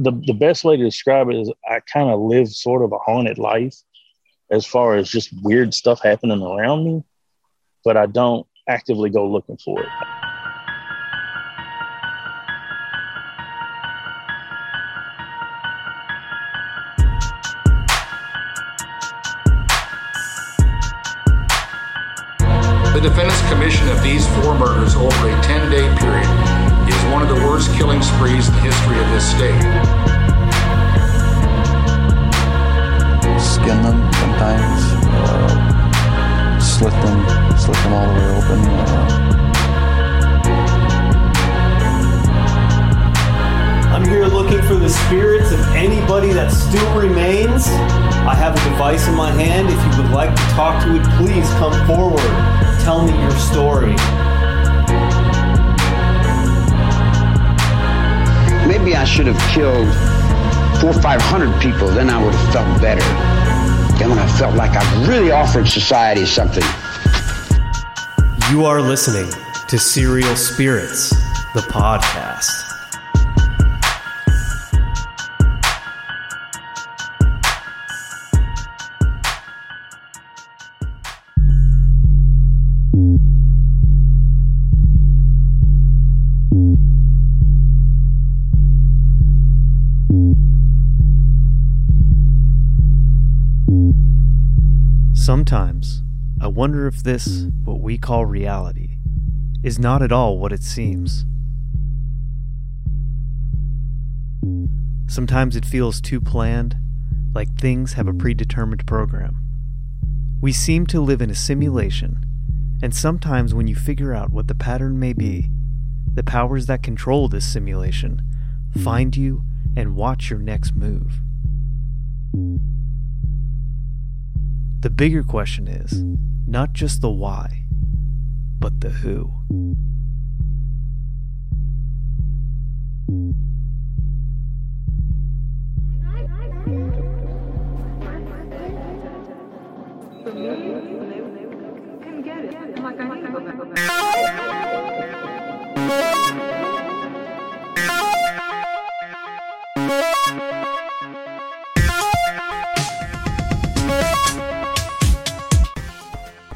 the the best way to describe it is I kind of live sort of a haunted life as far as just weird stuff happening around me, but I don't actively go looking for it. The defendant's commission of these four murders over a 10 killing sprees in the history of this state. Skin them sometimes, uh, slit them, slit them all the way open. Uh, I'm here looking for the spirits of anybody that still remains. I have a device in my hand. If you would like to talk to it, please come forward. Tell me your story. Maybe I should have killed four or five hundred people. Then I would have felt better. Then when I felt like I really offered society something. You are listening to Serial Spirits, the podcast. Sometimes I wonder if this, what we call reality, is not at all what it seems. Sometimes it feels too planned, like things have a predetermined program. We seem to live in a simulation, and sometimes when you figure out what the pattern may be, the powers that control this simulation find you and watch your next move. The bigger question is not just the why, but the who.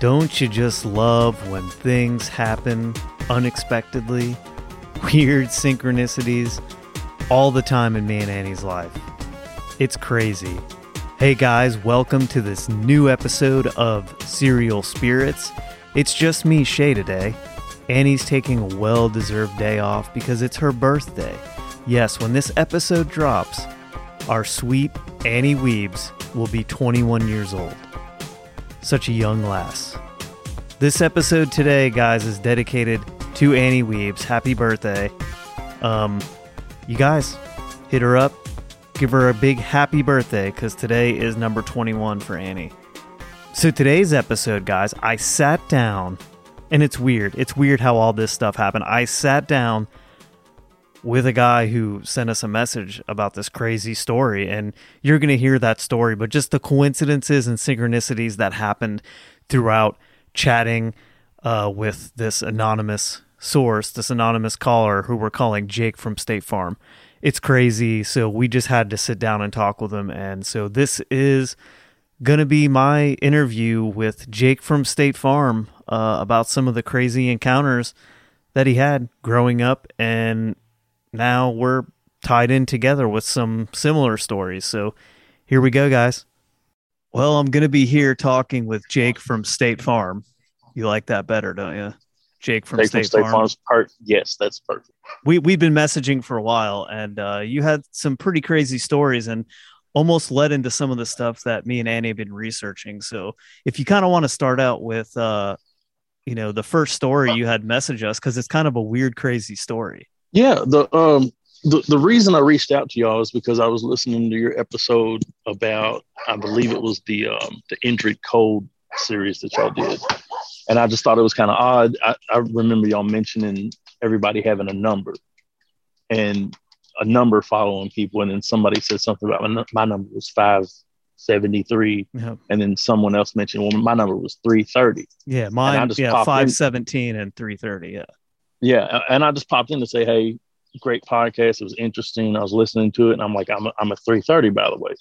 Don't you just love when things happen unexpectedly? Weird synchronicities all the time in me and Annie's life. It's crazy. Hey guys, welcome to this new episode of Serial Spirits. It's just me, Shay, today. Annie's taking a well deserved day off because it's her birthday. Yes, when this episode drops, our sweet Annie Weebs will be 21 years old. Such a young lass. This episode today, guys, is dedicated to Annie Weebs. Happy birthday. Um, you guys, hit her up. Give her a big happy birthday because today is number 21 for Annie. So, today's episode, guys, I sat down, and it's weird. It's weird how all this stuff happened. I sat down with a guy who sent us a message about this crazy story, and you're going to hear that story, but just the coincidences and synchronicities that happened throughout chatting uh, with this anonymous source, this anonymous caller who we're calling Jake from State Farm. It's crazy. So we just had to sit down and talk with him. And so this is going to be my interview with Jake from State Farm uh, about some of the crazy encounters that he had growing up. And now we're tied in together with some similar stories. So here we go, guys. Well, I'm going to be here talking with Jake from State Farm. You like that better, don't you? Jake from Jake State, from State Farm. Farm's part. Yes, that's perfect. We we've been messaging for a while, and uh, you had some pretty crazy stories, and almost led into some of the stuff that me and Annie have been researching. So, if you kind of want to start out with, uh, you know, the first story you had message us because it's kind of a weird, crazy story. Yeah, the um the, the reason I reached out to y'all is because I was listening to your episode about I believe it was the um the Indrid Cold series that y'all did. And I just thought it was kind of odd. I, I remember y'all mentioning everybody having a number and a number following people. And then somebody said something about my, my number was 573. Yeah, And then someone else mentioned, well, my number was 330. yeah, mine, yeah, popped in. five seventeen and three thirty. Yeah, Yeah, and I just popped in to say, hey, great podcast. It was interesting. I was listening to it, and I'm like, I'm a, I'm a 330, by the way,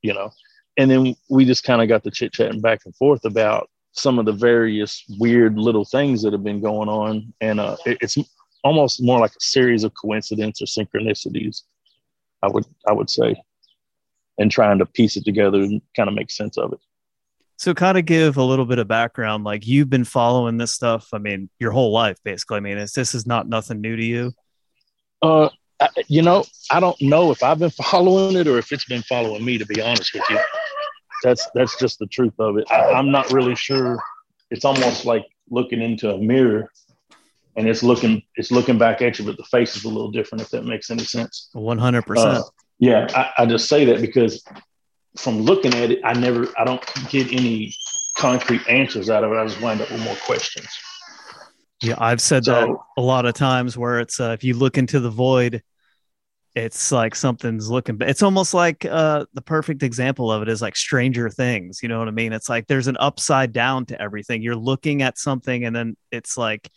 you know. And then we just kind of got to chit chatting back and forth about some of the various weird little things that have been going on, and uh, it, it's almost more like a series of coincidence or synchronicities. I would I would say, and trying to piece it together and kind of make sense of it. So, kind of give a little bit of background. Like you've been following this stuff. I mean, your whole life, basically. I mean, it's, this is not nothing new to you. Uh, I, you know, I don't know if I've been following it or if it's been following me. To be honest with you, that's that's just the truth of it. I, I'm not really sure. It's almost like looking into a mirror, and it's looking it's looking back at you, but the face is a little different. If that makes any sense. One hundred percent. Uh, yeah, I, I just say that because from looking at it, I never, I don't get any concrete answers out of it. I just wind up with more questions. Yeah, I've said so, that a lot of times where it's uh, if you look into the void, it's like something's looking. It's almost like uh, the perfect example of it is like Stranger Things. You know what I mean? It's like there's an upside down to everything. You're looking at something, and then it's like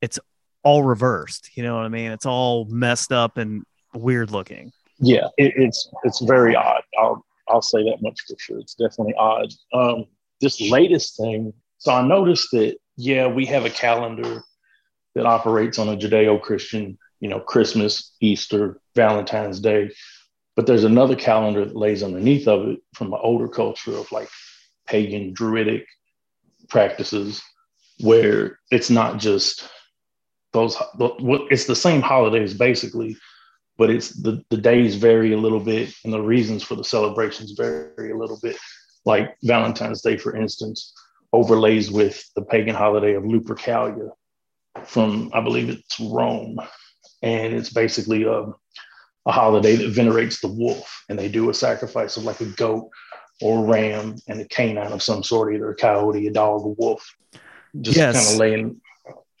it's all reversed. You know what I mean? It's all messed up and weird looking. Yeah, it, it's it's very odd. I'll I'll say that much for sure. It's definitely odd. Um, this latest thing. So I noticed that yeah, we have a calendar that operates on a Judeo-Christian, you know, Christmas, Easter, Valentine's Day, but there's another calendar that lays underneath of it from an older culture of like pagan druidic practices where it's not just those it's the same holidays basically but it's the, the days vary a little bit and the reasons for the celebrations vary a little bit. Like Valentine's Day, for instance, overlays with the pagan holiday of Lupercalia from, I believe it's Rome. And it's basically a, a holiday that venerates the wolf. And they do a sacrifice of like a goat or a ram and a canine of some sort, either a coyote, a dog, a wolf. Just yes. kind of laying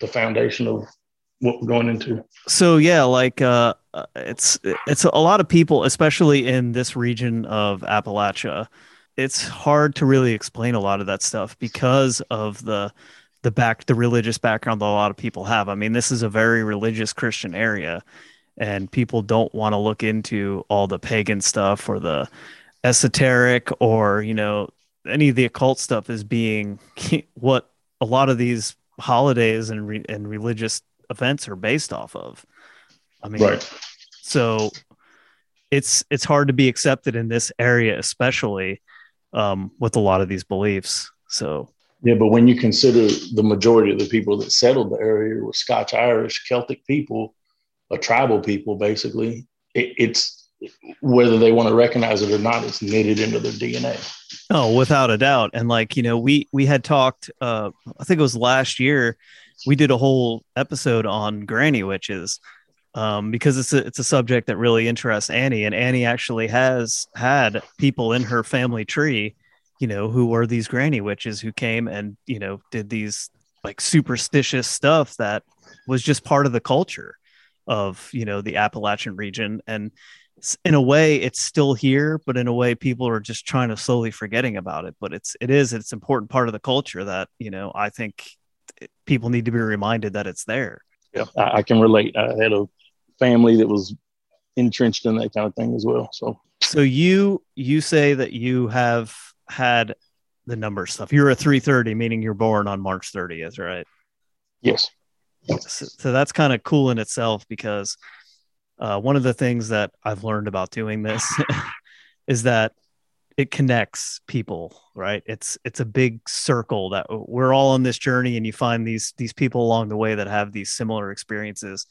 the foundation of what we're going into. So yeah, like uh, Uh, it's it's a lot of people, especially in this region of Appalachia. It's hard to really explain a lot of that stuff because of the the back the religious background that a lot of people have. I mean, this is a very religious Christian area, and people don't want to look into all the pagan stuff or the esoteric or you know any of the occult stuff as being what a lot of these holidays and re- and religious events are based off of. I mean, right. so it's it's hard to be accepted in this area, especially um, with a lot of these beliefs. So yeah, but when you consider the majority of the people that settled the area were Scotch Irish, Celtic people, a tribal people, basically, it, it's whether they want to recognize it or not, it's knitted into their DNA. Oh, without a doubt. And like, you know, we we had talked uh I think it was last year we did a whole episode on granny witches um, because it's a, it's a subject that really interests Annie, and Annie actually has had people in her family tree, you know, who were these granny witches who came and you know did these like superstitious stuff that was just part of the culture of you know the Appalachian region, and in a way it's still here, but in a way people are just trying to slowly forgetting about it. But it's it is it's important part of the culture that you know I think people need to be reminded that it's there. Yeah, I, I can relate. I had a family that was entrenched in that kind of thing as well. So, so you you say that you have had the number stuff. You're a 330, meaning you're born on March 30th, right? Yes. So, so that's kind of cool in itself because uh, one of the things that I've learned about doing this is that it connects people right it's it's a big circle that we're all on this journey and you find these these people along the way that have these similar experiences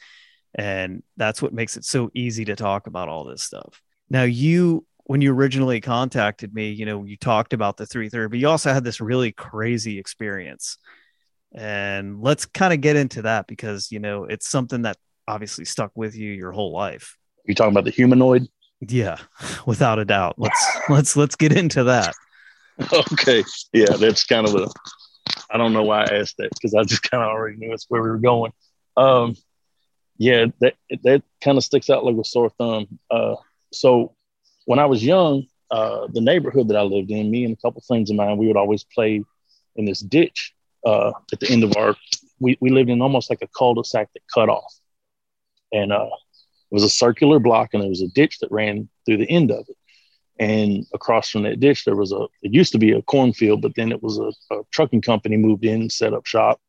and that's what makes it so easy to talk about all this stuff now you when you originally contacted me you know you talked about the 330 but you also had this really crazy experience and let's kind of get into that because you know it's something that obviously stuck with you your whole life you talking about the humanoid yeah, without a doubt. Let's let's let's get into that. Okay. Yeah, that's kind of a I don't know why I asked that because I just kind of already knew it's where we were going. Um yeah, that that kind of sticks out like a sore thumb. Uh so when I was young, uh the neighborhood that I lived in, me and a couple friends of mine, we would always play in this ditch uh at the end of our we, we lived in almost like a cul-de-sac that cut off. And uh it was a circular block and there was a ditch that ran through the end of it. And across from that ditch, there was a, it used to be a cornfield, but then it was a, a trucking company moved in set up shop.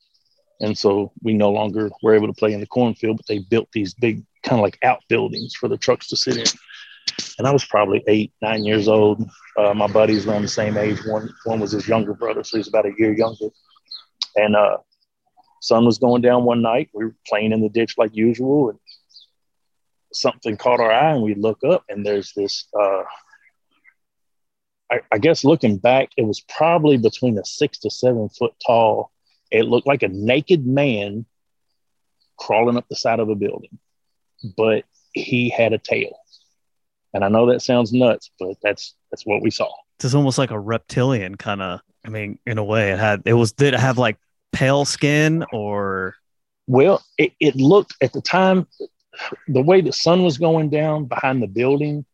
And so we no longer were able to play in the cornfield, but they built these big kind of like outbuildings for the trucks to sit in. And I was probably eight, nine years old. Uh, my buddies around the same age. One, one was his younger brother, so he's about a year younger. And uh, sun was going down one night. We were playing in the ditch like usual, and something caught our eye, and we look up, and there's this. Uh, I, I guess looking back, it was probably between a six to seven foot tall. It looked like a naked man crawling up the side of a building, but he had a tail. And I know that sounds nuts, but that's that's what we saw. It's almost like a reptilian kind of. I mean, in a way, it had it was did it have like pale skin or? Well, it, it looked at the time the way the sun was going down behind the building.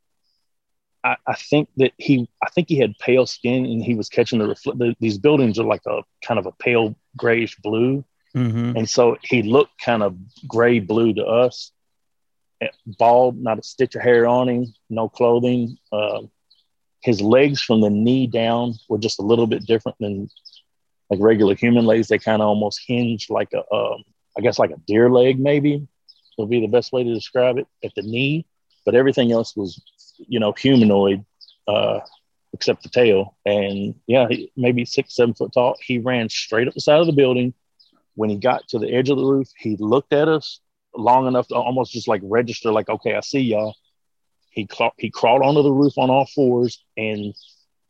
I, I think that he, I think he had pale skin and he was catching the reflect. The, these buildings are like a kind of a pale grayish blue, Mhm. and so he looked kind of gray blue to us. Eh, Bald, not a stitch of hair on him, no clothing. Um, his legs from the knee down were just a little bit different than like regular human legs. They kind of almost hinged like a, um, I guess like a deer leg, maybe would be the best way to describe it at the knee. But everything else was, you know, humanoid, uh, except the tail. And yeah, he, maybe six, seven foot tall. He ran straight up the side of the building. When he got to the edge of the roof, he looked at us long enough to almost just like register, like, okay, I see y'all. He, cla- he crawled onto the roof on all fours and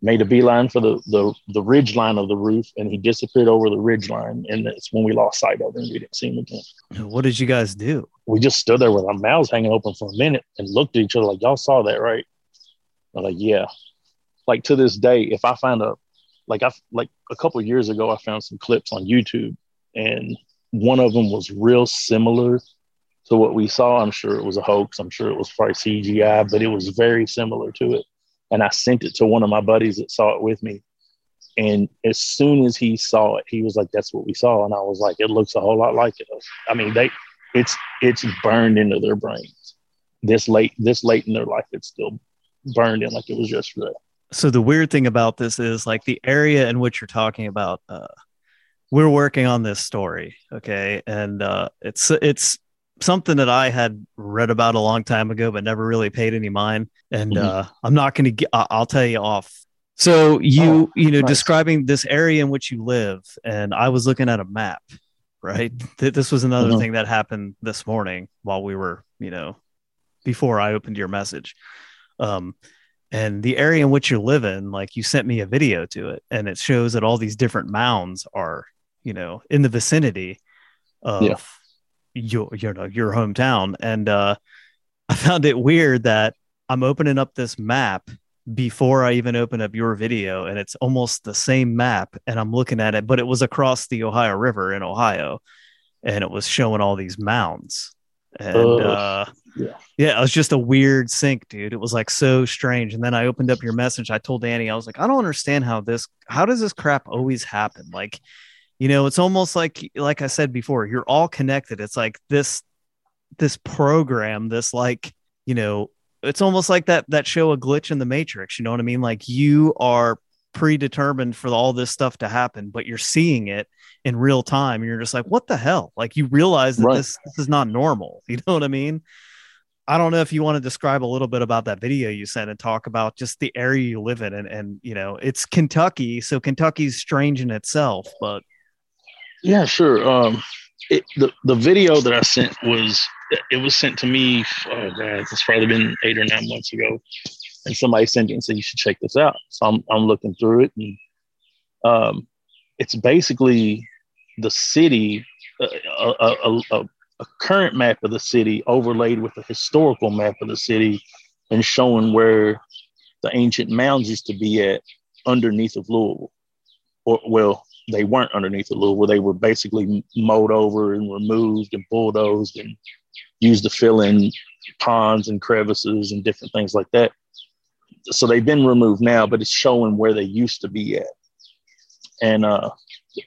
made a beeline for the, the, the ridge line of the roof and he disappeared over the ridge line. And that's when we lost sight of him. We didn't see him again. What did you guys do? We just stood there with our mouths hanging open for a minute and looked at each other like, y'all saw that, right? I'm like, yeah. Like to this day, if I find a, like I like a couple years ago, I found some clips on YouTube and one of them was real similar to what we saw. I'm sure it was a hoax. I'm sure it was probably CGI, but it was very similar to it. And I sent it to one of my buddies that saw it with me. And as soon as he saw it, he was like, "That's what we saw." And I was like, "It looks a whole lot like it." I mean, they, it's it's burned into their brains. This late, this late in their life, it's still burned in like it was yesterday. So the weird thing about this is like the area in which you're talking about uh we're working on this story okay and uh it's it's something that i had read about a long time ago but never really paid any mind and Mhm. uh i'm not going to get i'll tell you off so you Oh, you know nice. describing this area in which you live and i was looking at a map right Th- this was another Mhm. thing that happened this morning while we were you know before i opened your message um and the area in which you live in like you sent me a video to it and it shows that all these different mounds are you know in the vicinity of Yeah. your you know your hometown and uh i found it weird that i'm opening up this map before i even open up your video and it's almost the same map and i'm looking at it but it was across the ohio river in ohio and it was showing all these mounds and Ugh. uh Yeah. yeah, it was just a weird sync, dude. It was like so strange. And then I opened up your message. I told Danny, I was like, I don't understand how this, how does this crap always happen? Like, you know, it's almost like, like I said before, you're all connected. It's like this, this program, this like, you know, it's almost like that that show, a glitch in the matrix. You know what I mean? Like you are predetermined for all this stuff to happen, but you're seeing it in real time. And you're just like, what the hell? Like you realize that Right. this this is not normal. You know what I mean? I don't know if you want to describe a little bit about that video you sent and talk about just the area you live in and and you know it's Kentucky, so Kentucky's strange in itself, but Yeah, sure. Um, it, the the video that I sent was it was sent to me. Oh god, it's probably been eight or nine months ago, and somebody sent it and said you should check this out. So I'm I'm looking through it, and um, it's basically the city, uh, a, a, a, a current map of the city overlaid with a historical map of the city, and showing where the ancient mounds used to be at underneath of Louisville, or well, they weren't underneath the Louisville. They were basically mowed over and removed and bulldozed and used to fill in ponds and crevices and different things like that. So they've been removed now, but it's showing where they used to be at. And uh,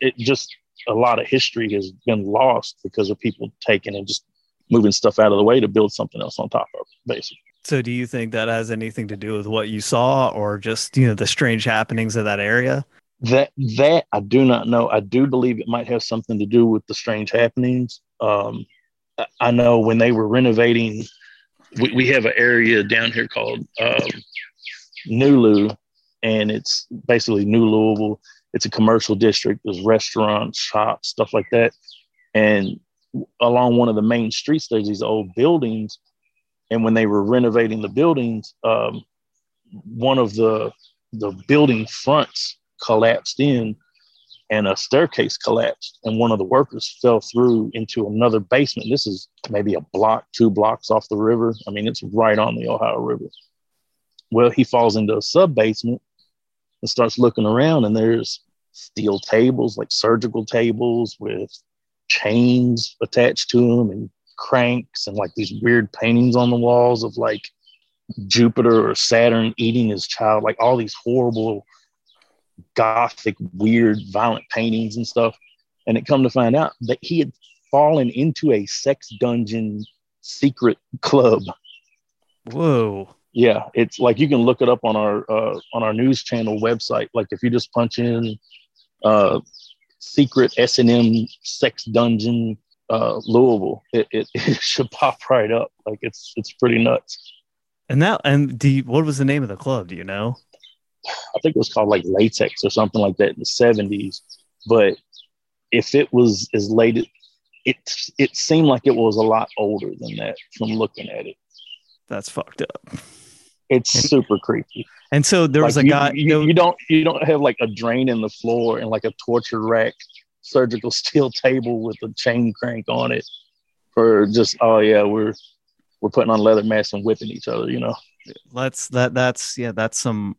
it just a lot of history has been lost because of people taking and just moving stuff out of the way to build something else on top of it, basically. So do you think that has anything to do with what you saw or just, you know, the strange happenings of that area? That that I do not know. I do believe it might have something to do with the strange happenings. Um, I know when they were renovating, we, we have an area down here called um, Nulu, and it's basically New Louisville. It's a commercial district. There's restaurants, shops, stuff like that. And along one of the main streets, there's these old buildings. And when they were renovating the buildings, um, one of the the building fronts collapsed in, and a staircase collapsed, and one of the workers fell through into another basement. This is maybe a block, two blocks off the river. I mean, it's right on the Ohio River. Well, he falls into a sub basement and starts looking around, and there's steel tables, like surgical tables with chains attached to them, and cranks, and like these weird paintings on the walls of like Jupiter or Saturn eating his child, like all these horrible, gothic, weird, violent paintings and stuff. And it come to find out that he had fallen into a sex dungeon secret club. Whoa. Yeah, it's like you can look it up on our uh, on our news channel website. Like if you just punch in uh, secret S and M sex dungeon uh, Louisville, it, it, it should pop right up. Like it's it's pretty nuts. And that and do you, what was the name of the club? Do you know? I think it was called like latex or something like that in the seventies. But if it was as late, it it seemed like it was a lot older than that from looking at it. That's fucked up. It's super creepy. And so there was Like, a you, guy. You, know, you don't you don't have like a drain in the floor and like a torture rack, surgical steel table with a chain crank on it for just oh yeah we're we're putting on leather masks and whipping each other. You know. let's that that's yeah that's some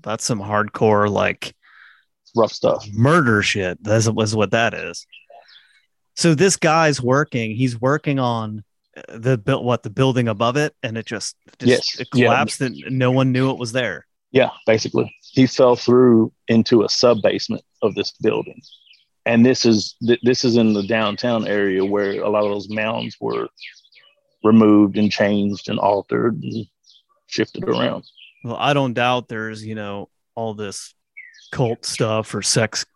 that's some hardcore like rough stuff. murder shit. That's was what that is. So this guy's working. He's working on the built what the building above it, and it just, just Yes. it Yeah. collapsed, and no one knew it was there. Yeah, basically, he fell through into a sub basement of this building, and this is th- this is in the downtown area where a lot of those mounds were removed and changed and altered and shifted around. Well, I don't doubt there's you know all this cult stuff or sex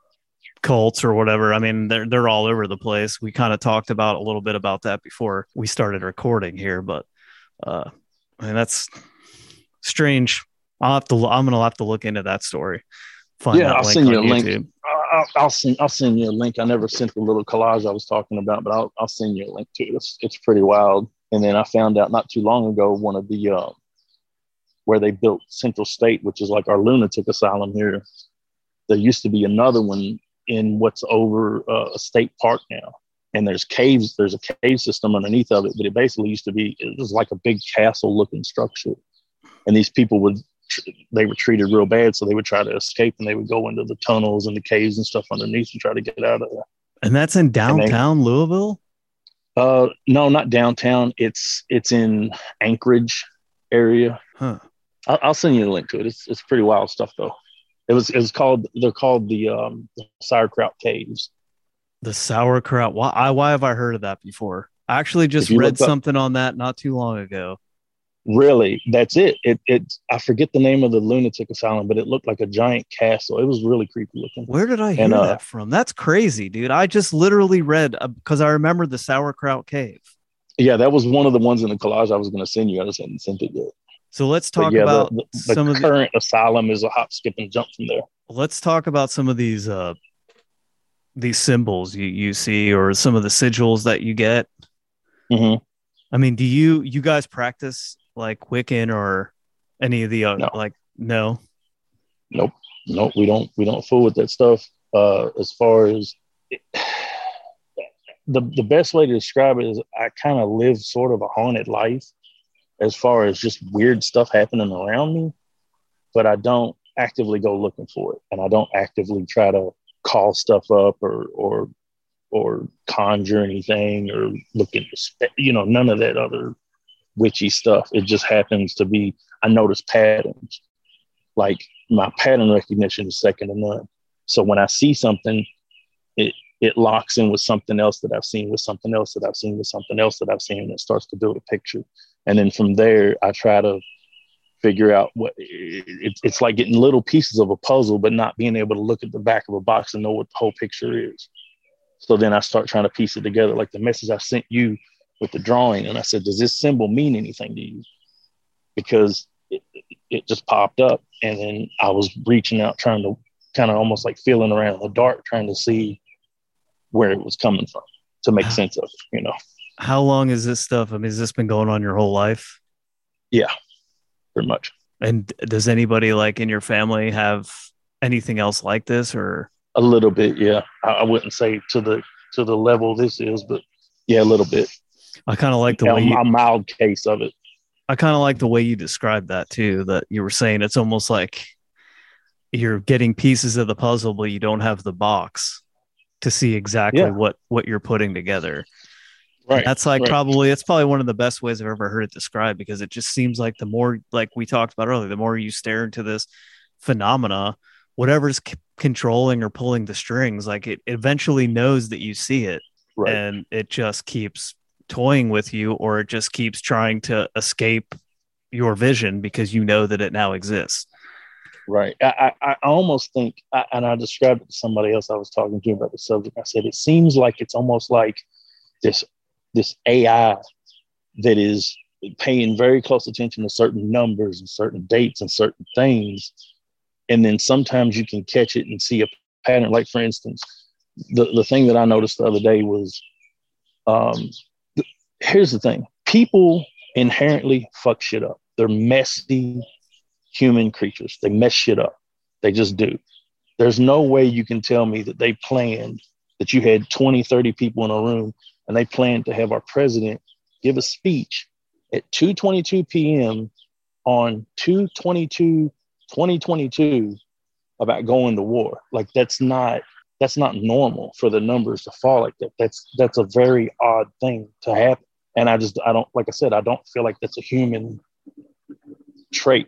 cults or whatever. I mean, they're they're all over the place. We kind of talked about a little bit about that before we started recording here, but uh, I mean that's strange. I'll have to. I'm gonna have to look into that story. Find Yeah, I'll send you a link. I'll, I'll send I'll send you a link. I never sent the little collage I was talking about, but I'll I'll send you a link to it. It's it's pretty wild. And then I found out not too long ago one of the uh, where they built Central State, which is like our lunatic asylum here. There used to be another one in what's over uh, a state park now, and there's caves. There's a cave system underneath of it, but it basically used to be it was like a big castle looking structure, and these people would they were treated real bad, so they would try to escape and they would go into the tunnels and the caves and stuff underneath and try to get out of there. And that's in they- downtown Louisville. Uh, no, not downtown. It's it's in Anchorage area. Huh. I'll, I'll send you the link to it. It's it's pretty wild stuff though. It was it was called they're called the um sauerkraut caves. The sauerkraut. Why? I, why have I heard of that before? I actually just read look up- something on that not too long ago. Really, that's it. It it I forget the name of the lunatic asylum, but it looked like a giant castle. It was really creepy looking. Where did I hear And, uh, that from? That's crazy, dude. I just literally read because I remember the sauerkraut cave. Yeah, that was one of the ones in the collage I was going to send you. I just hadn't sent it yet. So let's talk yeah, about the, the, some the of the, current asylum is a hop, skip, and jump from there. let's talk about some of these uh these symbols you you see or some of the sigils that you get. hmm I mean, do you you guys practice like Wiccan or any of the uh, No. like no? Nope, nope. We don't we don't fool with that stuff. Uh, as far as the the best way to describe it is, I kind of live sort of a haunted life, as far as just weird stuff happening around me, but I don't actively go looking for it, and I don't actively try to call stuff up or or or conjure anything or look into spe- you know none of that other witchy stuff. It just happens to be I notice patterns like my pattern recognition is second to none. So when I see something, it it locks in with something else that I've seen, with something else that I've seen, with something else that I've seen, and it starts to build a picture. And then from there, I try to figure out what it, it's like getting little pieces of a puzzle, but not being able to look at the back of a box and know what the whole picture is. So then I start trying to piece it together, like the message I sent you with the drawing. And I said, Does this symbol mean anything to you? Because it, it just popped up. And then I was reaching out, trying to kind of almost like feeling around in the dark, trying to see where it was coming from to make sense of it, you know. How long is this stuff? I mean, has this been going on your whole life? Yeah, pretty much. And does anybody like in your family have anything else like this or? A little bit, yeah. I, I wouldn't say to the to the level this is, but yeah, a little bit. I kind of like the Yeah, way you, a mild case of it. I kind of like the way you described that too. That you were saying it's almost like you're getting pieces of the puzzle, but you don't have the box to see exactly Yeah. what what you're putting together. Right. That's like right. probably it's probably one of the best ways I've ever heard it described because it just seems like the more like we talked about earlier, the more you stare into this phenomena, whatever's c- controlling or pulling the strings, like it eventually knows that you see it right. and it just keeps toying with you or it just keeps trying to escape your vision because you know that it now exists. Right. I, I, I almost think, I, and I described it to somebody else I was talking to about the subject. I said, it seems like it's almost like this, this AI that is paying very close attention to certain numbers and certain dates and certain things. And then sometimes you can catch it and see a pattern. Like, for instance, the, the thing that I noticed the other day was um, th- here's the thing people inherently fuck shit up. They're messy human creatures. They mess shit up. They just do. There's no way you can tell me that they planned that you had 20, 30 people in a room and they planned to have our president give a speech at 2:22 p.m. on 222 2022 about going to war. Like that's not that's not normal for the numbers to fall like that. That's that's a very odd thing to happen. And I just I don't like I said I don't feel like that's a human trait.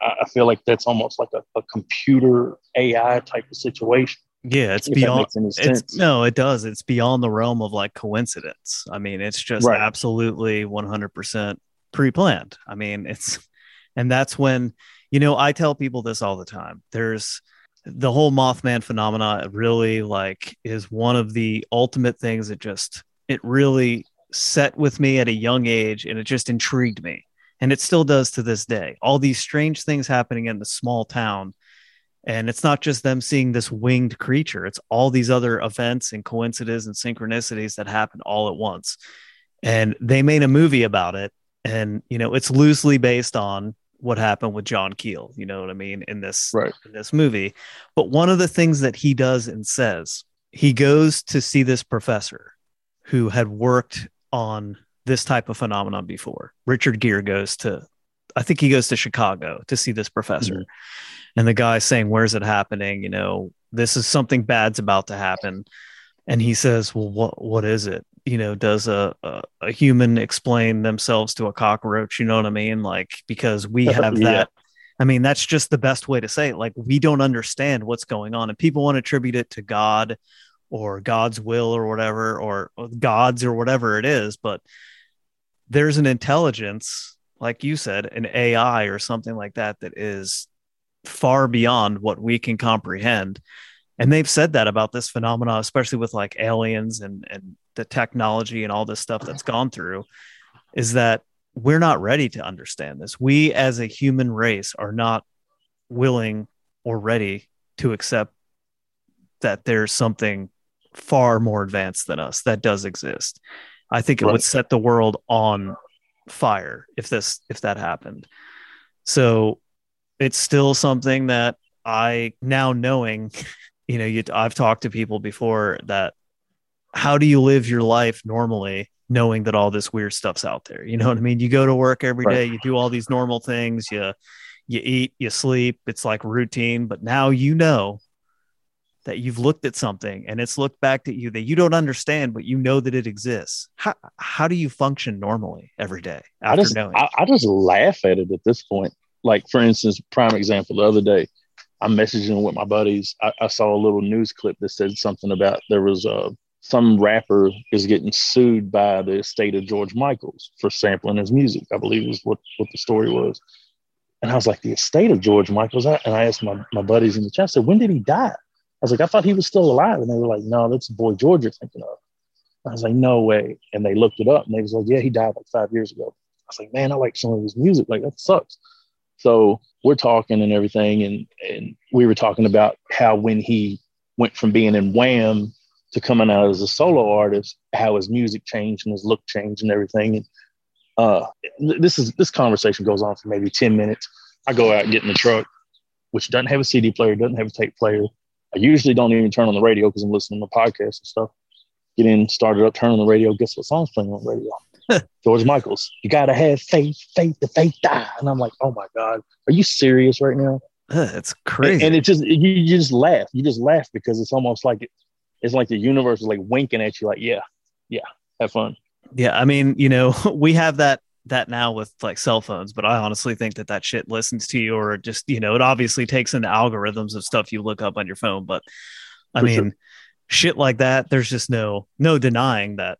I, I feel like that's almost like a, a computer AI type of situation. Yeah, it's If beyond it's no, it does. It's beyond the realm of like coincidence. I mean, it's just Right. absolutely 100% pre-planned. I mean, it's and that's when you know, I tell people this all the time. There's the whole Mothman phenomena really like is one of the ultimate things that just it really set with me at a young age and it just intrigued me. And it still does to this day. All these strange things happening in the small town and it's not just them seeing this winged creature, it's all these other events and coincidences and synchronicities that happen all at once. And they made a movie about it. And, you know, it's loosely based on what happened with John Keel, you know what I mean, in this Right. in this movie. But one of the things that he does and says, he goes to see this professor who had worked on this type of phenomenon before. Richard Gere goes to, I think he goes to Chicago to see this professor. Mm-hmm. And the guy's saying, Where's it happening? You know, this is something bad's about to happen. And he says, Well, what what is it? You know, does a, a, a human explain themselves to a cockroach? You know what I mean? Like, because we have Yeah. that. I mean, that's just the best way to say it. Like, we don't understand what's going on, and people want to attribute it to God or God's will or whatever, or gods or whatever it is. But there's an intelligence, like you said, an AI or something like that, that is far beyond what we can comprehend. And they've said that about this phenomena, especially with like aliens and, and the technology and all this stuff that's gone through, is that we're not ready to understand this. We as a human race are not willing or ready to accept that there's something far more advanced than us that does exist. I think it Right. would set the world on fire if this if that happened. So it's still something that I now knowing, you know, you I've talked to people before that how do you live your life normally knowing that all this weird stuff's out there? You know what I mean? You go to work every Right. day, you do all these normal things, you you eat, you sleep, it's like routine, but now you know that you've looked at something and it's looked back at you that you don't understand, but you know that it exists. How how do you function normally every day I after just knowing? I, I just laugh at it at this point. Like for instance, prime example, the other day, I'm messaging with my buddies. I, I, saw a little news clip that said something about there was a some rapper is getting sued by the estate of George Michaels for sampling his music. I believe was what what the story was. And I was like, the estate of George Michaels. And I asked my, my buddies in the chat, I said, when did he die? I was like, I thought he was still alive. And they were like, no, that's the boy George you're thinking of. I was like, no way. And they looked it up and they was like, yeah, he died like five years ago. I was like, man, I like some of his music. Like that sucks. So we're talking and everything. And, and we were talking about how when he went from being in Wham to coming out as a solo artist, how his music changed and his look changed and everything. And uh, this is this conversation goes on for maybe 10 minutes. I go out and get in the truck, which doesn't have a CD player, doesn't have a tape player. I usually don't even turn on the radio because I'm listening to podcasts and stuff. Get in, start it up, turn on the radio. Guess what song's playing on the radio? George Michael's. You gotta have faith, faith, the faith die. And I'm like, oh my god, are you serious right now? That's crazy. And, and it just you, you just laugh. You just laugh because it's almost like it, it's like the universe is like winking at you, like, yeah, yeah, have fun. Yeah, I mean, you know, we have that that now with like cell phones, but I honestly think that that shit listens to you or just, you know, it obviously takes in the algorithms of stuff you look up on your phone, but I For mean, sure. shit like that, there's just no no denying that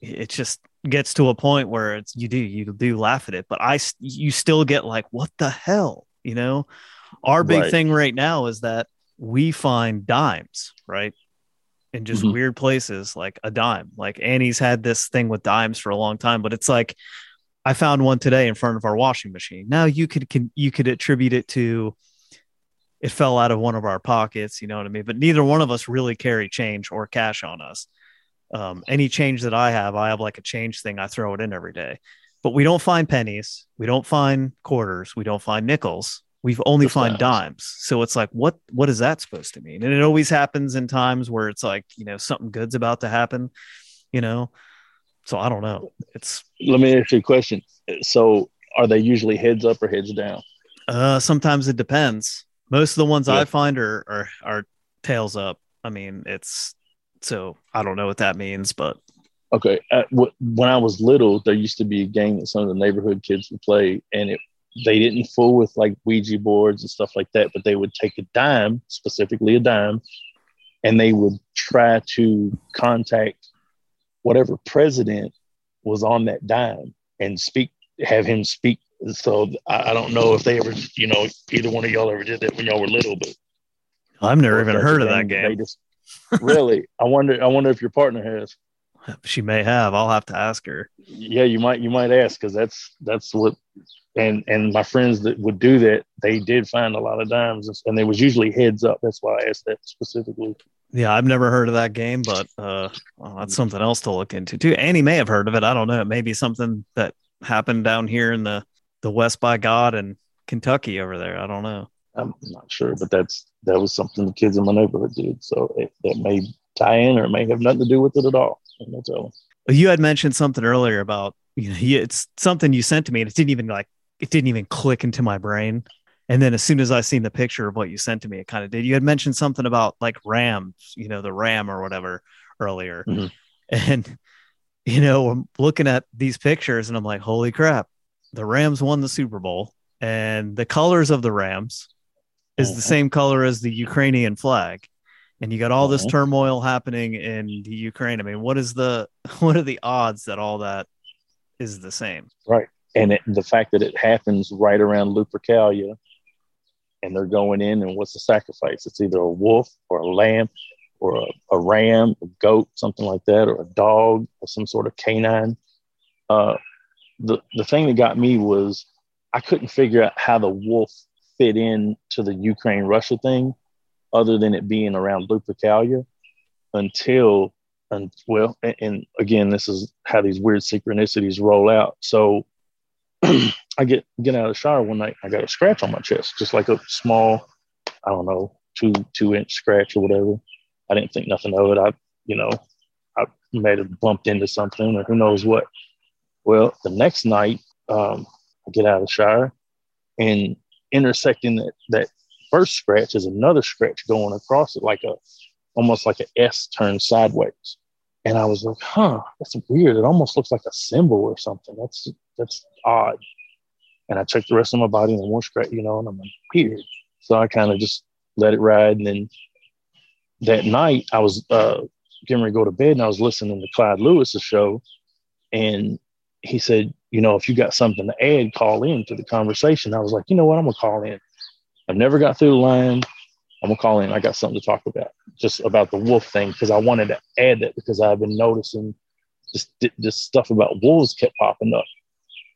it just gets to a point where it's you do you do laugh at it, but I you still get like what the hell, you know? Our big right. thing right now is that we find dimes, right? in just mm-hmm. weird places like a dime. Like Annie's had this thing with dimes for a long time, but it's like I found one today in front of our washing machine. Now you could can, you could attribute it to it fell out of one of our pockets, you know what I mean? But neither one of us really carry change or cash on us. Um, any change that I have, I have like a change thing. I throw it in every day, but we don't find pennies. We don't find quarters. We don't find nickels we've only find dimes. So it's like, what what is that supposed to mean? And it always happens in times where it's like, you know, something good's about to happen, you know. So I don't know. It's let me ask you a question. So are they usually heads up or heads down? Uh sometimes it depends. Most of the ones yeah. I find are, are are tails up. I mean, it's so I don't know what that means, but okay. At, when I was little, there used to be a game that some of the neighborhood kids would play, and it they didn't fool with like Ouija boards and stuff like that, but they would take a dime, specifically a dime, and they would try to contact whatever president was on that dime and speak, have him speak. So I, I don't know if they ever, you know, either one of y'all ever did that when y'all were little, but I've never even heard of that game. Just, really, I wonder. I wonder if your partner has. She may have. I'll have to ask her. Yeah, you might. You might ask because that's that's what and and my friends that would do that they did find a lot of dimes and they was usually heads up that's why i asked that specifically yeah i've never heard of that game but uh well, that's something else to look into too. Annie may have heard of it. I don't know. It may be something that happened down here in the the west by god and kentucky over there. I don't know. I'm not sure but that's that was something the kids in my neighborhood did. So it, that may tie in or it may have nothing to do with it at all. You had mentioned something earlier about you know it's something you sent to me and it didn't even like it didn't even click into my brain. And then as soon as I seen the picture of what you sent to me, it kind of did. You had mentioned something about like Rams, you know, the Ram or whatever earlier. Mm-hmm. And, you know, I'm looking at these pictures and I'm like, holy crap, the Rams won the Super Bowl. And the colors of the Rams is the mm-hmm. same color as the Ukrainian flag. And you got all this mm-hmm. turmoil happening in the Ukraine. I mean, what is the what are the odds that all that is the same? Right and it, the fact that it happens right around Lupercalia, and they're going in, and what's the sacrifice? It's either a wolf or a lamb, or a, a ram, a goat, something like that, or a dog, or some sort of canine. Uh, the the thing that got me was I couldn't figure out how the wolf fit in to the Ukraine Russia thing, other than it being around Lupercalia, until and well, and, and again, this is how these weird synchronicities roll out. So I get get out of the shower one night. I got a scratch on my chest, just like a small, I don't know, two two inch scratch or whatever. I didn't think nothing of it. I, you know, I may have bumped into something or who knows what. Well, the next night, um, I get out of the shower, and intersecting that that first scratch is another scratch going across it, like a almost like an S turned sideways. And I was like, huh, that's weird. It almost looks like a symbol or something. That's that's odd. And I checked the rest of my body and more scratch, you know, and I'm like, weird. So I kind of just let it ride. And then that night I was uh, getting ready to go to bed and I was listening to Clyde Lewis's show. And he said, you know, if you got something to add, call in to the conversation. I was like, you know what? I'm going to call in. I've never got through the line. I'm going to call in. I got something to talk about, just about the wolf thing, because I wanted to add that because I've been noticing this, this stuff about wolves kept popping up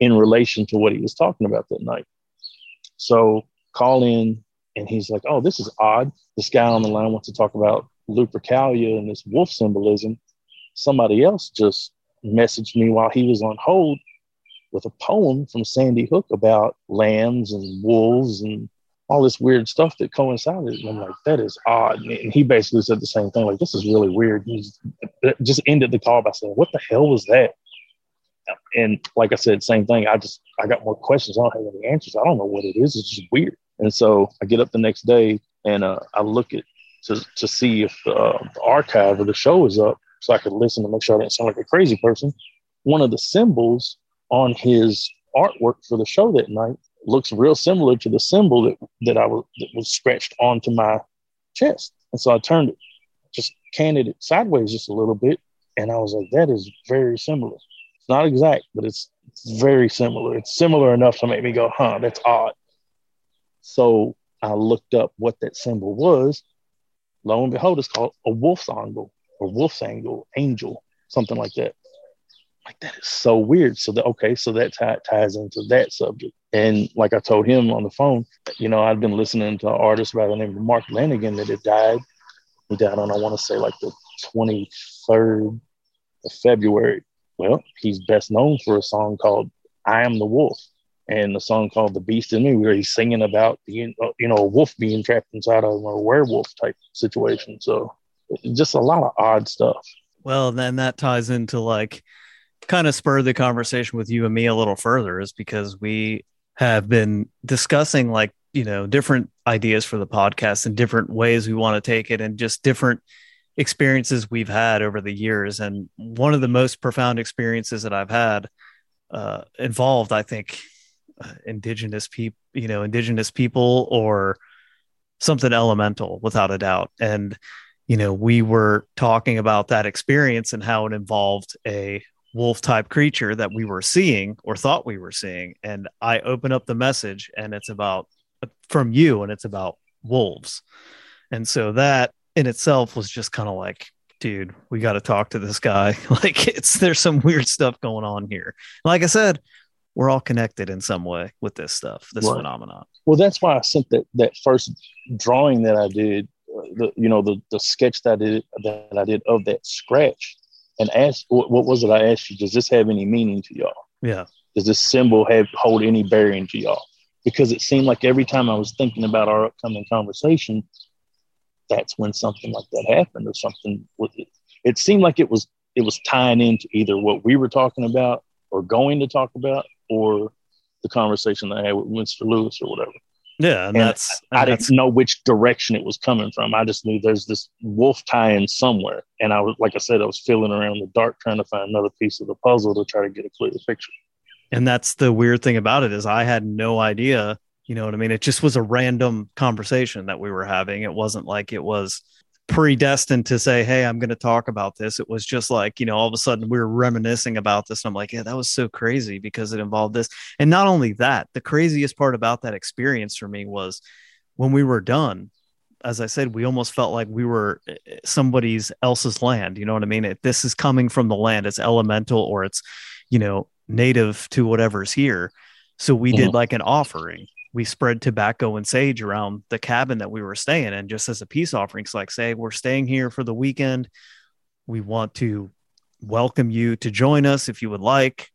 in relation to what he was talking about that night. So call in, and he's like, "Oh, this is odd. This guy on the line wants to talk about Lupercalia and this wolf symbolism." Somebody else just messaged me while he was on hold with a poem from Sandy Hook about lambs and wolves and all this weird stuff that coincided. And I'm like, that is odd. And he basically said the same thing, like, this is really weird. He just ended the call by saying, what the hell was that? And like I said, same thing. I just, I got more questions. I don't have any answers. I don't know what it is. It's just weird. And so I get up the next day and uh, I look at to, to see if uh, the archive of the show is up so I could listen to make sure I didn't sound like a crazy person. One of the symbols on his artwork for the show that night looks real similar to the symbol that, that I was that was scratched onto my chest. And so I turned it, just canted it sideways just a little bit, and I was like, that is very similar. Not exact, but it's, it's very similar. It's similar enough to make me go, huh, that's odd. So I looked up what that symbol was. Lo and behold, it's called a wolf's angle or wolf's angle, angel, something like that. Like that is so weird. So that okay, so that t- ties into that subject. And like I told him on the phone, you know, I've been listening to an artist by the name of Mark Lanegan that had died. He died on I want to say like the 23rd of February. Well, he's best known for a song called "I Am the Wolf." and the song called "The Beast in Me," where he's singing about being, uh, you know, a wolf being trapped inside of a werewolf type situation. So, just a lot of odd stuff. Well, then that ties into like kind of spurred the conversation with you and me a little further, is because we have been discussing like you know different ideas for the podcast and different ways we want to take it, and just different experiences we've had over the years. And one of the most profound experiences that I've had uh, involved, I think, uh, indigenous people, you know, indigenous people or something elemental without a doubt. And, you know, we were talking about that experience and how it involved a wolf type creature that we were seeing or thought we were seeing. And I open up the message and it's about from you and it's about wolves. And so that in itself was just kind of like, dude, we got to talk to this guy. like it's there's some weird stuff going on here. Like I said, we're all connected in some way with this stuff, this right. phenomenon. Well, that's why I sent that that first drawing that I did, uh, the you know the the sketch that I did that I did of that scratch, and asked what, what was it I asked you? Does this have any meaning to y'all? Yeah. Does this symbol have hold any bearing to y'all? Because it seemed like every time I was thinking about our upcoming conversation, that's when something like that happened or something with it. It seemed like it was it was tying into either what we were talking about or going to talk about or the conversation I had with Mr. Lewis or whatever. Yeah, and, and that's I, I didn't know which direction it was coming from. I just knew there's this wolf tie-in somewhere, and I was like I said, I was feeling around in the dark trying to find another piece of the puzzle to try to get a clear picture. And that's the weird thing about it is I had no idea. You know what I mean? It just was a random conversation that we were having. It wasn't like it was predestined to say, Hey, I'm going to talk about this. It was just like, you know, all of a sudden we were reminiscing about this. And I'm like, Yeah, that was so crazy because it involved this. And not only that, the craziest part about that experience for me was when we were done, as I said, we almost felt like we were eh, eh, somebody's else's land. You know what I mean? It, this is coming from the land. It's elemental or it's, you know, native to whatever's here. So we mm-hmm. did like an offering we spread tobacco and sage around the cabin that we were staying in just as a peace offering. So like say we're staying here for the weekend. We want to welcome you to join us if you would like.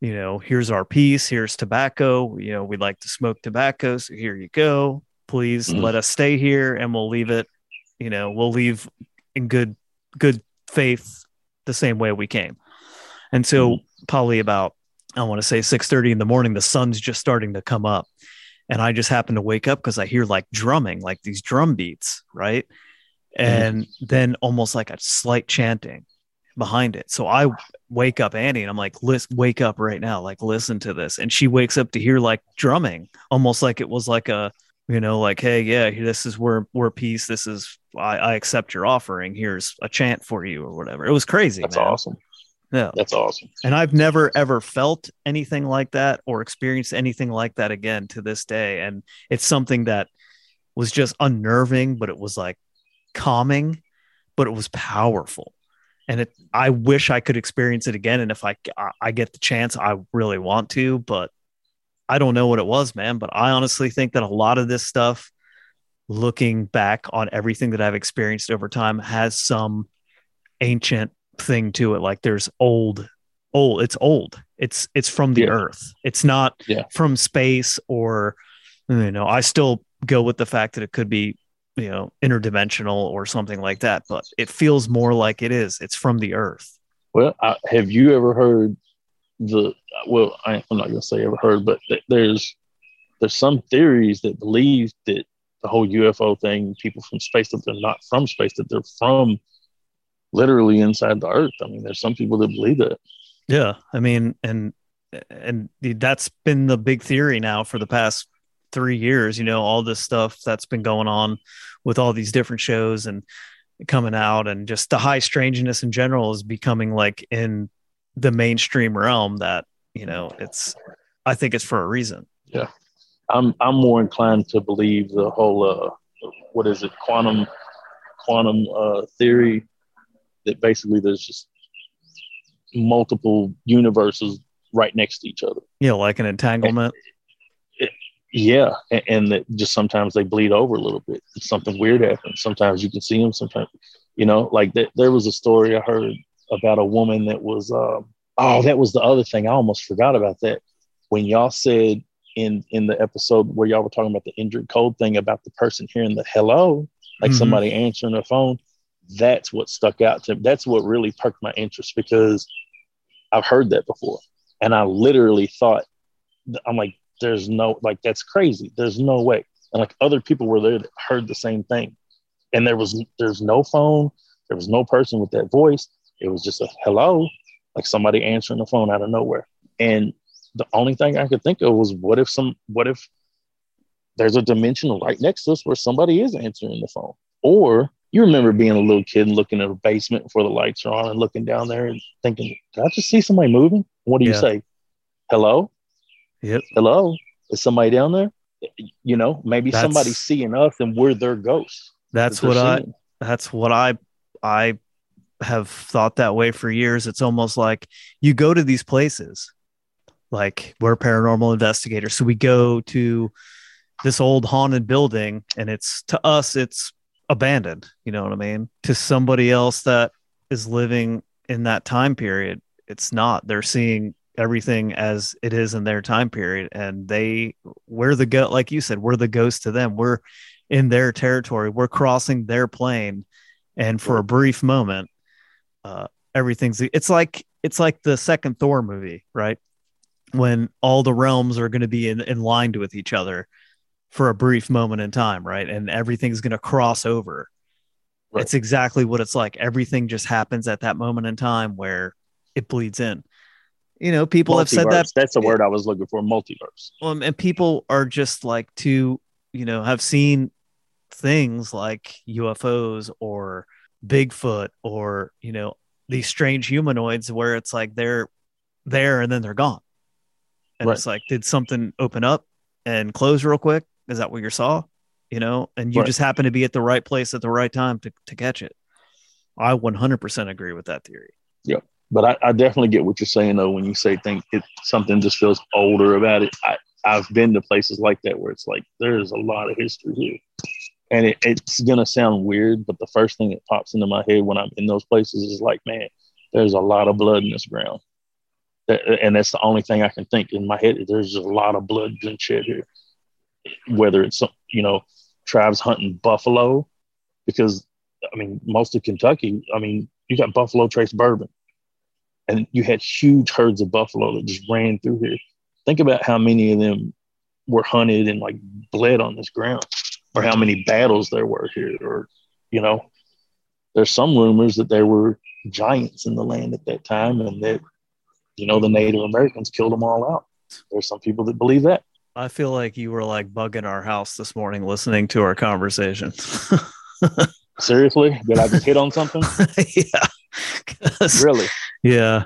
You know, here's our piece, here's tobacco. You know, we'd like to smoke tobacco. So here you go. Please mm. let us stay here and we'll leave it, you know, we'll leave in good good faith the same way we came. And so mm. probably about I want to say 6:30 in the morning the sun's just starting to come up and I just happen to wake up because I hear like drumming like these drum beats right and mm-hmm. then almost like a slight chanting behind it so I wake up Annie and I'm like listen wake up right now like listen to this and she wakes up to hear like drumming almost like it was like a You know, like, hey, yeah, this is where we're peace. This is I, I accept your offering. Here's a chant for you or whatever. It was crazy. That's man. awesome. Yeah. That's awesome. And I've never ever felt anything like that or experienced anything like that again to this day. And it's something that was just unnerving, but it was like calming, but it was powerful. And it, I wish I could experience it again. And if I, I get the chance, I really want to, but I don't know what it was, man. But I honestly think that a lot of this stuff, looking back on everything that I've experienced over time, has some ancient thing to it. Like there's old, old. It's old. It's it's from the Yeah. earth. It's not Yeah. from space or you know. I still go with the fact that it could be you know interdimensional or something like that, but it feels more like it is. It's from the earth. Well, I, have you ever heard the? Well, I, I'm not going to say ever heard, but th- there's there's some theories that believe that the whole UFO thing, people from space that they're not from space, that they're from literally inside the Earth. I mean, there's some people that believe that. Yeah, I mean, and and that's been the big theory now for the past three years. You know, all this stuff that's been going on with all these different shows and coming out, and just the high strangeness in general is becoming like in the mainstream realm. That you know, it's I think it's for a reason. Yeah, I'm I'm more inclined to believe the whole uh, what is it quantum quantum uh, theory that basically there's just multiple universes right next to each other. Know, like an entanglement. Yeah, and, and that just sometimes they bleed over a little bit. Something weird happens. Sometimes you can see them. Sometimes, you know, like that. There was a story I heard about a woman that was. Um, oh, that was the other thing. I almost forgot about that. When y'all said in in the episode where y'all were talking about the Indrid Cold thing about the person hearing the hello, like Mhm. somebody answering their phone. That's what stuck out to me. That's what really perked my interest because I've heard that before, and I literally thought, I'm like, there's no like that's crazy. There's no way. And like other people were there that heard the same thing, and there was there's no phone. There was no person with that voice. It was just a hello, like somebody answering the phone out of nowhere. And the only thing I could think of was what if some what if there's a dimension right next to us where somebody is answering the phone. Or you remember being a little kid and looking at a basement before the lights are on and looking down there and thinking, Did I just see somebody moving? What do you say? Hello? Yep. Hello? Is somebody down there? You know, maybe That's- somebody's seeing us and we're their ghosts. That's what I. seeing. that's what I I have thought that way for years. It's almost like you go to these places, like we're paranormal investigators, so we go to this old haunted building, and it's to us it's abandoned. You know what I mean? To somebody else that is living in that time period, it's not. They're seeing everything as it is in their time period, and they we're the go like you said, we're the ghost to them. We're in their territory. We're crossing their plane, and for a brief moment, uh, everything's. It's like it's like the second Thor movie, right? When all the realms are going to be in, in line with each other for a brief moment in time, right? And everything's going to cross over. Right. It's exactly what it's like. Everything just happens at that moment in time where it bleeds in. You know, people have said that That's the word I was looking for. Multiverse. um, and people are just like to you know have seen things like UFOs or Bigfoot or you know these strange humanoids where it's like they're there and then they're gone, and Right. it's like did something open up and close real quick? Is that what you saw? You know, and you Right. just happen to be at the right place at the right time to to catch it. I 100% agree with that theory. Yeah. But I, I definitely get what you're saying though when you say think it something just feels older about it. I, I've been to places like that where it's like there's a lot of history here. And it, it's gonna sound weird, but the first thing that pops into my head when I'm in those places is like, man, there's a lot of blood in this ground. And that's the only thing I can think in my head. There's just a lot of blood been shed here. Whether it's you know tribes hunting buffalo, because I mean most of Kentucky, I mean you got Buffalo Trace bourbon and you had huge herds of buffalo that just ran through here. Think about how many of them were hunted and like bled on this ground, or how many battles there were here, or you know, there's some rumors that there were giants in the land at that time, and that you know the Native Americans killed them all out. There's some people that believe that. I feel like you were like bugging our house this morning listening to our conversation. Seriously, did I just hit on something? yeah. really? Yeah.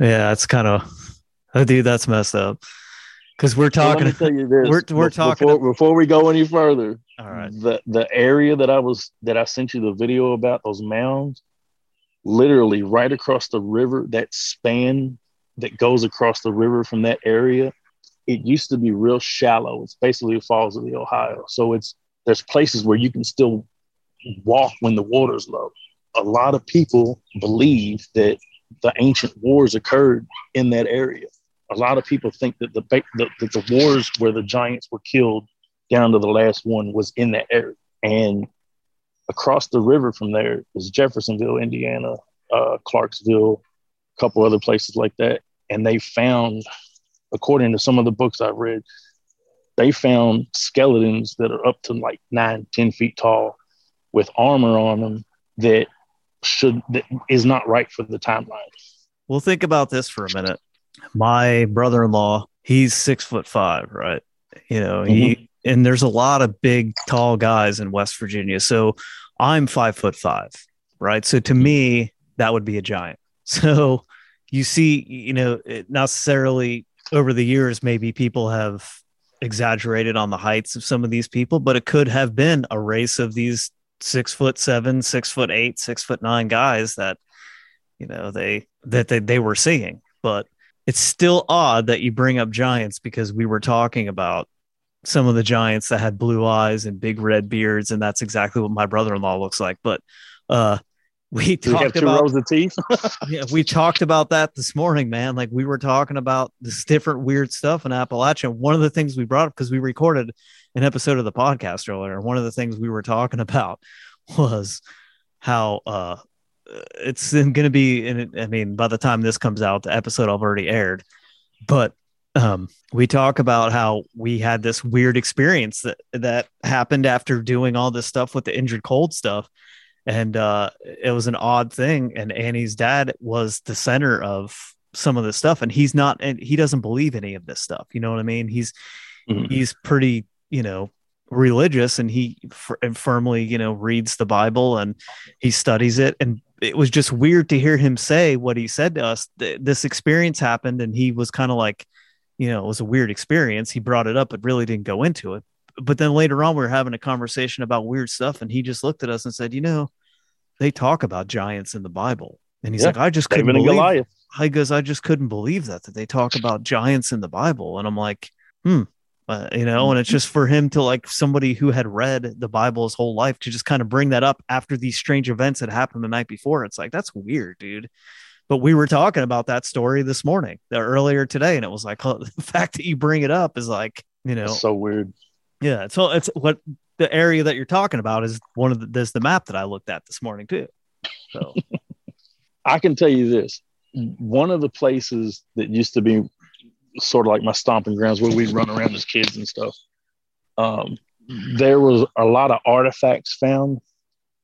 Yeah, it's kind of oh, uh, dude, that's messed up. Cuz we're talking let me tell you this. we're- we're talking- before, before we go any further. All right. The the area that I was that I sent you the video about those mounds, literally right across the river, that span that goes across the river from that area, it used to be real shallow. It's basically falls of the Ohio. So it's there's places where you can still walk when the water's low. A lot of people believe that the ancient wars occurred in that area. A lot of people think that the, the, that the wars where the giants were killed down to the last one was in that area. And across the river from there is Jeffersonville, Indiana, uh, Clarksville, a couple other places like that. And they found, according to some of the books I've read, they found skeletons that are up to like nine, ten feet tall with armor on them that should that is not right for the timeline. Well, think about this for a minute. My brother-in-law, he's six foot five, right? You know, he mm-hmm. and there's a lot of big, tall guys in West Virginia. So I'm five foot five, right? So to me, that would be a giant. So you see, you know, it not necessarily over the years, maybe people have exaggerated on the heights of some of these people, but it could have been a race of these six foot seven, six foot eight, six foot nine guys that, you know, they that they, they were seeing. But it's still odd that you bring up giants because we were talking about some of the giants that had blue eyes and big red beards, and that's exactly what my brother-in-law looks like. But uh we Do we talked two about rows of teeth? yeah, we talked about that this morning, man. Like we were talking about this different weird stuff in Appalachia. One of the things we brought up because we recorded an episode of the podcast earlier. One of the things we were talking about was how uh it's going to be. And I mean, by the time this comes out, the episode I've already aired. But um, we talk about how we had this weird experience that that happened after doing all this stuff with the Indrid Cold stuff and uh, it was an odd thing. And Annie's dad was the center of some of this stuff, and he's not, and he doesn't believe any of this stuff. You know what I mean? He's Mhm. he's pretty, you know, religious, and he f- and firmly, you know, reads the Bible and he studies it. And it was just weird to hear him say what he said to us. Th- this experience happened, and he was kind of like, you know, it was a weird experience. He brought it up, but really didn't go into it but then later on we were having a conversation about weird stuff and he just looked at us and said you know they talk about giants in the bible. And he's Yeah, like i just couldn't believe i goes i just couldn't believe that that they talk about giants in the bible. And i'm like hmm uh, you know and it's just for him to like somebody who had read the bible his whole life to just kind of bring that up after these strange events that happened the night before. It's like that's weird dude. But we were talking about that story this morning earlier today and it was like the fact that you bring it up is like you know That's so weird. Yeah, so it's what the area that you're talking about is one of the there's the map that I looked at this morning too. So I can tell you this: one of the places that used to be sort of like my stomping grounds where we'd run around as kids and stuff. Um, there was a lot of artifacts found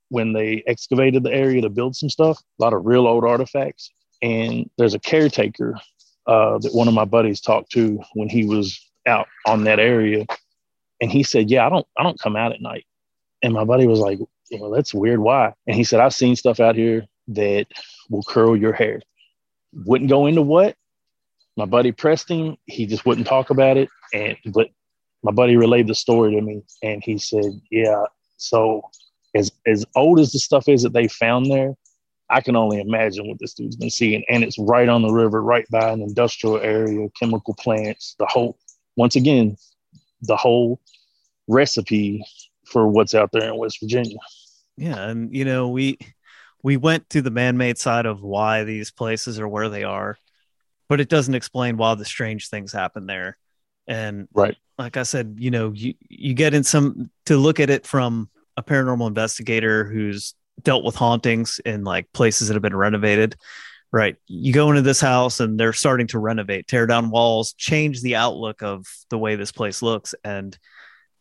when they excavated the area to build some stuff. A lot of real old artifacts, and there's a caretaker uh, that one of my buddies talked to when he was out on that area, and he said, "Yeah, I don't, I don't come out at night." And my buddy was like, "Well, that's weird. Why?" And he said, "I've seen stuff out here that will curl your hair." Wouldn't go into what. My buddy pressed him. He just wouldn't talk about it. And but my buddy relayed the story to me, and he said, "Yeah." So as as old as the stuff is that they found there, I can only imagine what this dude's been seeing. And it's right on the river, right by an industrial area, chemical plants, the whole once again, the whole recipe for what's out there in West Virginia. yeah, and you know we we went to the man-made side of why these places are where they are, but it doesn't explain why the strange things happen there. And Right. like I said, you know, you you get in some to look at it from a paranormal investigator who's dealt with hauntings in like places that have been renovated. Right. You go into this house and they're starting to renovate, tear down walls, change the outlook of the way this place looks, and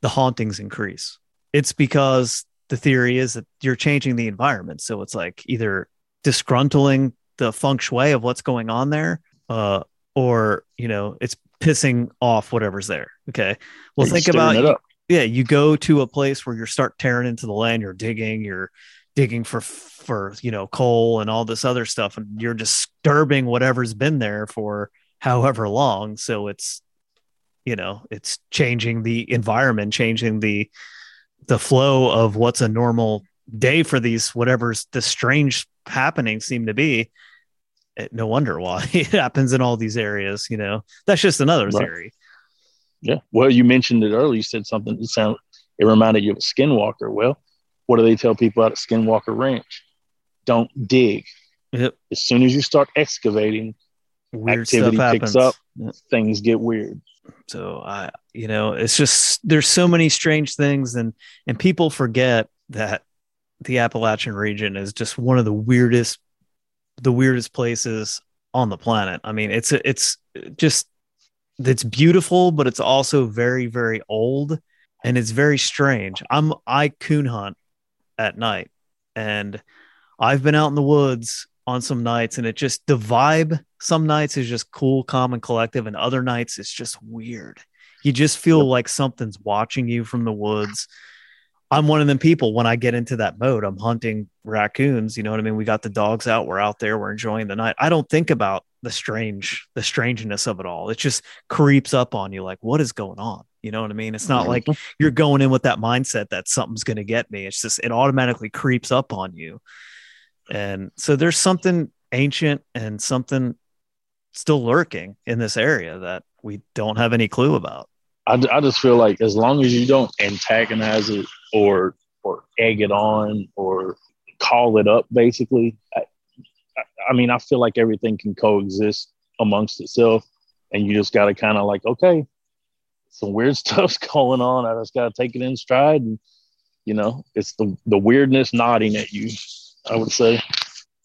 the hauntings increase. It's because the theory is that you're changing the environment. So it's like either disgruntling the feng shui of what's going on there, uh, or, you know, it's pissing off whatever's there. Okay. Well, think about yeah, you go to a place where you start tearing into the land, you're digging, you're digging for for you know coal and all this other stuff, and you're disturbing whatever's been there for however long. So it's you know it's changing the environment, changing the the flow of what's a normal day for these whatever's the strange happenings seem to be. It, no wonder why it happens in all these areas. You know, that's just another Right. theory. Yeah. Well, you mentioned it earlier. You said something that sound it reminded you of a skinwalker. Well, what do they tell people out at Skinwalker Ranch? Don't dig. Yep. As soon as you start excavating, Weird Activity stuff picks up. Yeah. things get weird. so i you know it's just there's so many strange things and and people forget that the appalachian region is just one of the weirdest the weirdest places on the planet i mean it's it's just it's beautiful but it's also very very old and it's very strange i'm i coon hunt at night. And i've been out in the woods on some nights and it just the vibe some nights is just cool calm and collective and other nights it's just weird. You just feel like something's watching you from the woods. I'm one of them people when i get into that mode i'm hunting raccoons you know what i mean? We got the dogs out we're out there we're enjoying the night. I don't think about the strange the strangeness of it all. It just creeps up on you like what is going on you know what i mean? It's not like mm-hmm. you're going in with that mindset that something's going to get me. It's just it automatically creeps up on you. And so there's something ancient and something still lurking in this area that we don't have any clue about. I, I just feel like as long as you don't antagonize it or or egg it on or call it up, basically, I, I, I mean, I feel like everything can coexist amongst itself, and you just got to kind of like, okay, some weird stuff's going on. I just got to take it in stride, and you know, it's the the weirdness nodding at you. I would say.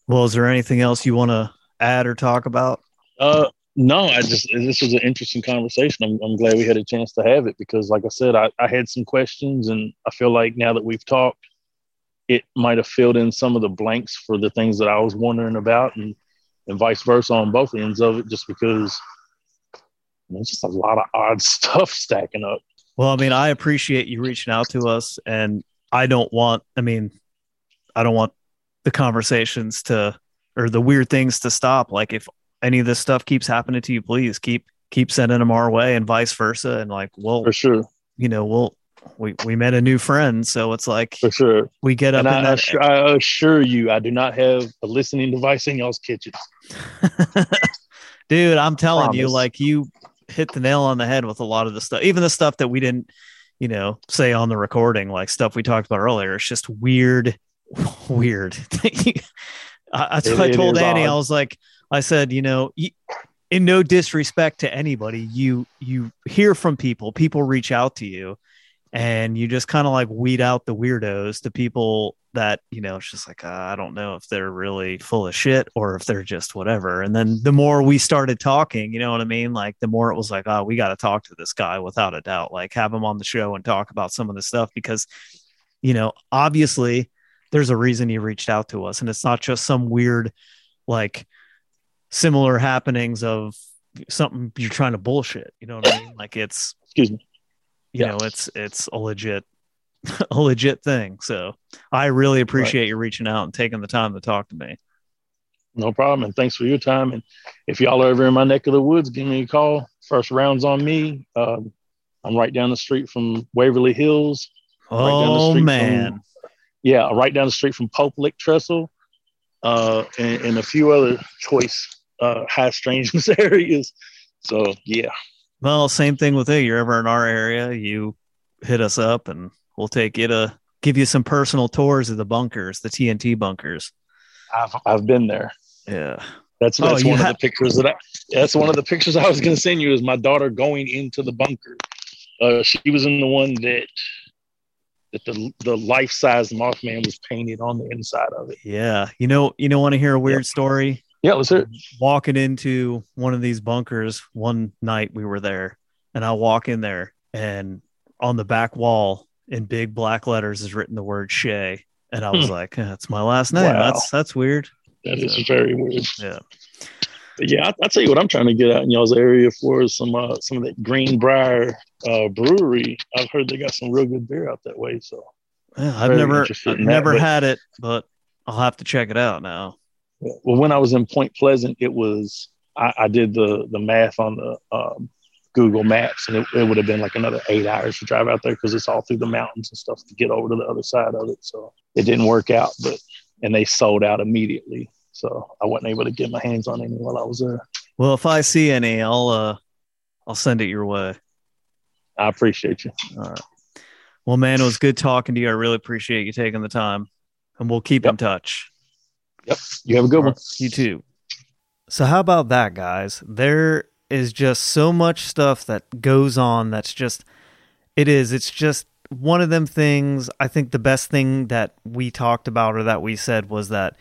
well is there anything else you want to add or talk about Uh, no, I just this was an interesting conversation. I'm, I'm glad we had a chance to have it because, like I said, I, I had some questions, and I feel like now that we've talked, it might have filled in some of the blanks for the things that I was wondering about, and and vice versa on both ends of it. Just because there's just a lot of odd stuff stacking up. Well, I mean, I appreciate you reaching out to us, and I don't want, I mean, I don't want the conversations to or the weird things to stop. Like, if any of this stuff keeps happening to you, please keep keep sending them our way, and vice versa. And like, well, For sure, you know, we'll we we met a new friend, so it's like for sure. we get up And in I, that. assure, I assure you, I do not have a listening device in y'all's kitchen. Dude, I'm telling you, like you hit the nail on the head with a lot of the stuff, even the stuff that we didn't, you know, say on the recording, like stuff we talked about earlier. It's just weird, weird. I, It- I told Annie. I was like, I said, you know, in no disrespect to anybody, you you hear from people, people reach out to you, and you just kind of like weed out the weirdos, the people that you know it's just like uh, i don't know if they're really full of shit or if they're just whatever. And then the more we started talking you know what i mean? Like the more it was like oh we got to talk to this guy without a doubt. Like have him on the show and talk about some of the stuff because you know obviously there's a reason he reached out to us. And it's not just some weird like similar happenings of something you're trying to bullshit. You know what i mean? Like it's Excuse me. you Yeah. know it's it's a legit a legit thing so i really appreciate you reaching out and taking the time to talk to me No problem. And thanks for your time. And if y'all are ever in my neck of the woods, give me a call. First round's on me. Um, I'm right down the street from Waverly Hills. oh man from- Yeah, right down the street from Pope Lick Trestle uh, and, and a few other choice uh, high strangeness areas. So, yeah, well same thing with you you're ever in our area you hit us up and we'll take you to give you some personal tours of the bunkers the tnt bunkers I've, I've been there. yeah That's, Oh, that's you one ha- of the pictures that I, that's one of the pictures I was going to send you is my daughter going into the bunker. Uh, she was in the one that that the the life size Mothman was painted on the inside of it. yeah you know you know want to hear a weird story Yeah, let's hear it. walking into one of these bunkers one night we were there and i walk in there and on the back wall in big black letters is written the word shay and i was Hmm. like "Eh, that's my last name Wow. that's that's weird That is very weird. yeah But yeah, I, I tell you what, I'm trying to get out in y'all's area for some uh, some of that Greenbrier uh, brewery. I've heard they got some real good beer out that way. So Yeah, I've never I've in that, never but- had it, but I'll have to check it out now. well, when I was in Point Pleasant, it was I, I did the the math on the um, Google Maps, and it, it would have been like another eight hours to drive out there because it's all through the mountains and stuff to get over to the other side of it. So it didn't work out, but and they sold out immediately. So I wasn't able to get my hands on any while I was there. Well, if I see any, I'll uh I'll send it your way. I appreciate you. All right. Well, man, it was good talking to you. I really appreciate you taking the time, and we'll keep in touch. Yep. You have a good one. You too. So, how about that, guys? There is just so much stuff that goes on that's just, it is, it's just one of them things. I think the best thing that we talked about or that we said was that,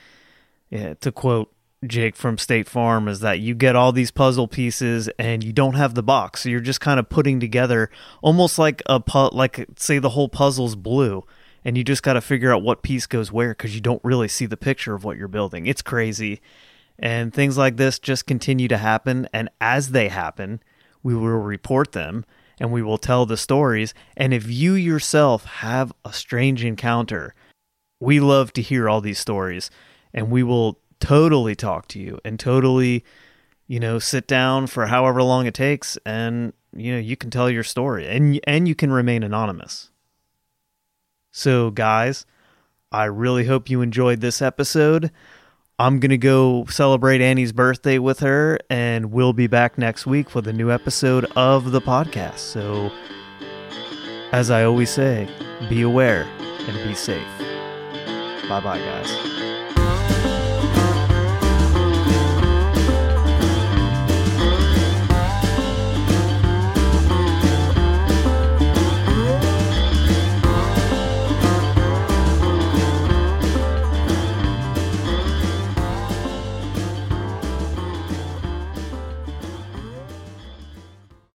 yeah, to quote Jake from State Farm, is that you get all these puzzle pieces and you don't have the box. So, you're just kind of putting together almost like a, pu- like, say, the whole puzzle's blue and you just got to figure out what piece goes where because you don't really see the picture of what you're building. It's crazy. And things like this just continue to happen. And as they happen, we will report them and we will tell the stories. And if you yourself have a strange encounter, we love to hear all these stories and we will totally talk to you and totally, you know, sit down for however long it takes and, you know, you can tell your story and, and you can remain anonymous. So, guys, I really hope you enjoyed this episode. I'm going to go celebrate Annie's birthday with her, and we'll be back next week with a new episode of the podcast. So, as I always say, be aware and be safe. Bye bye, guys.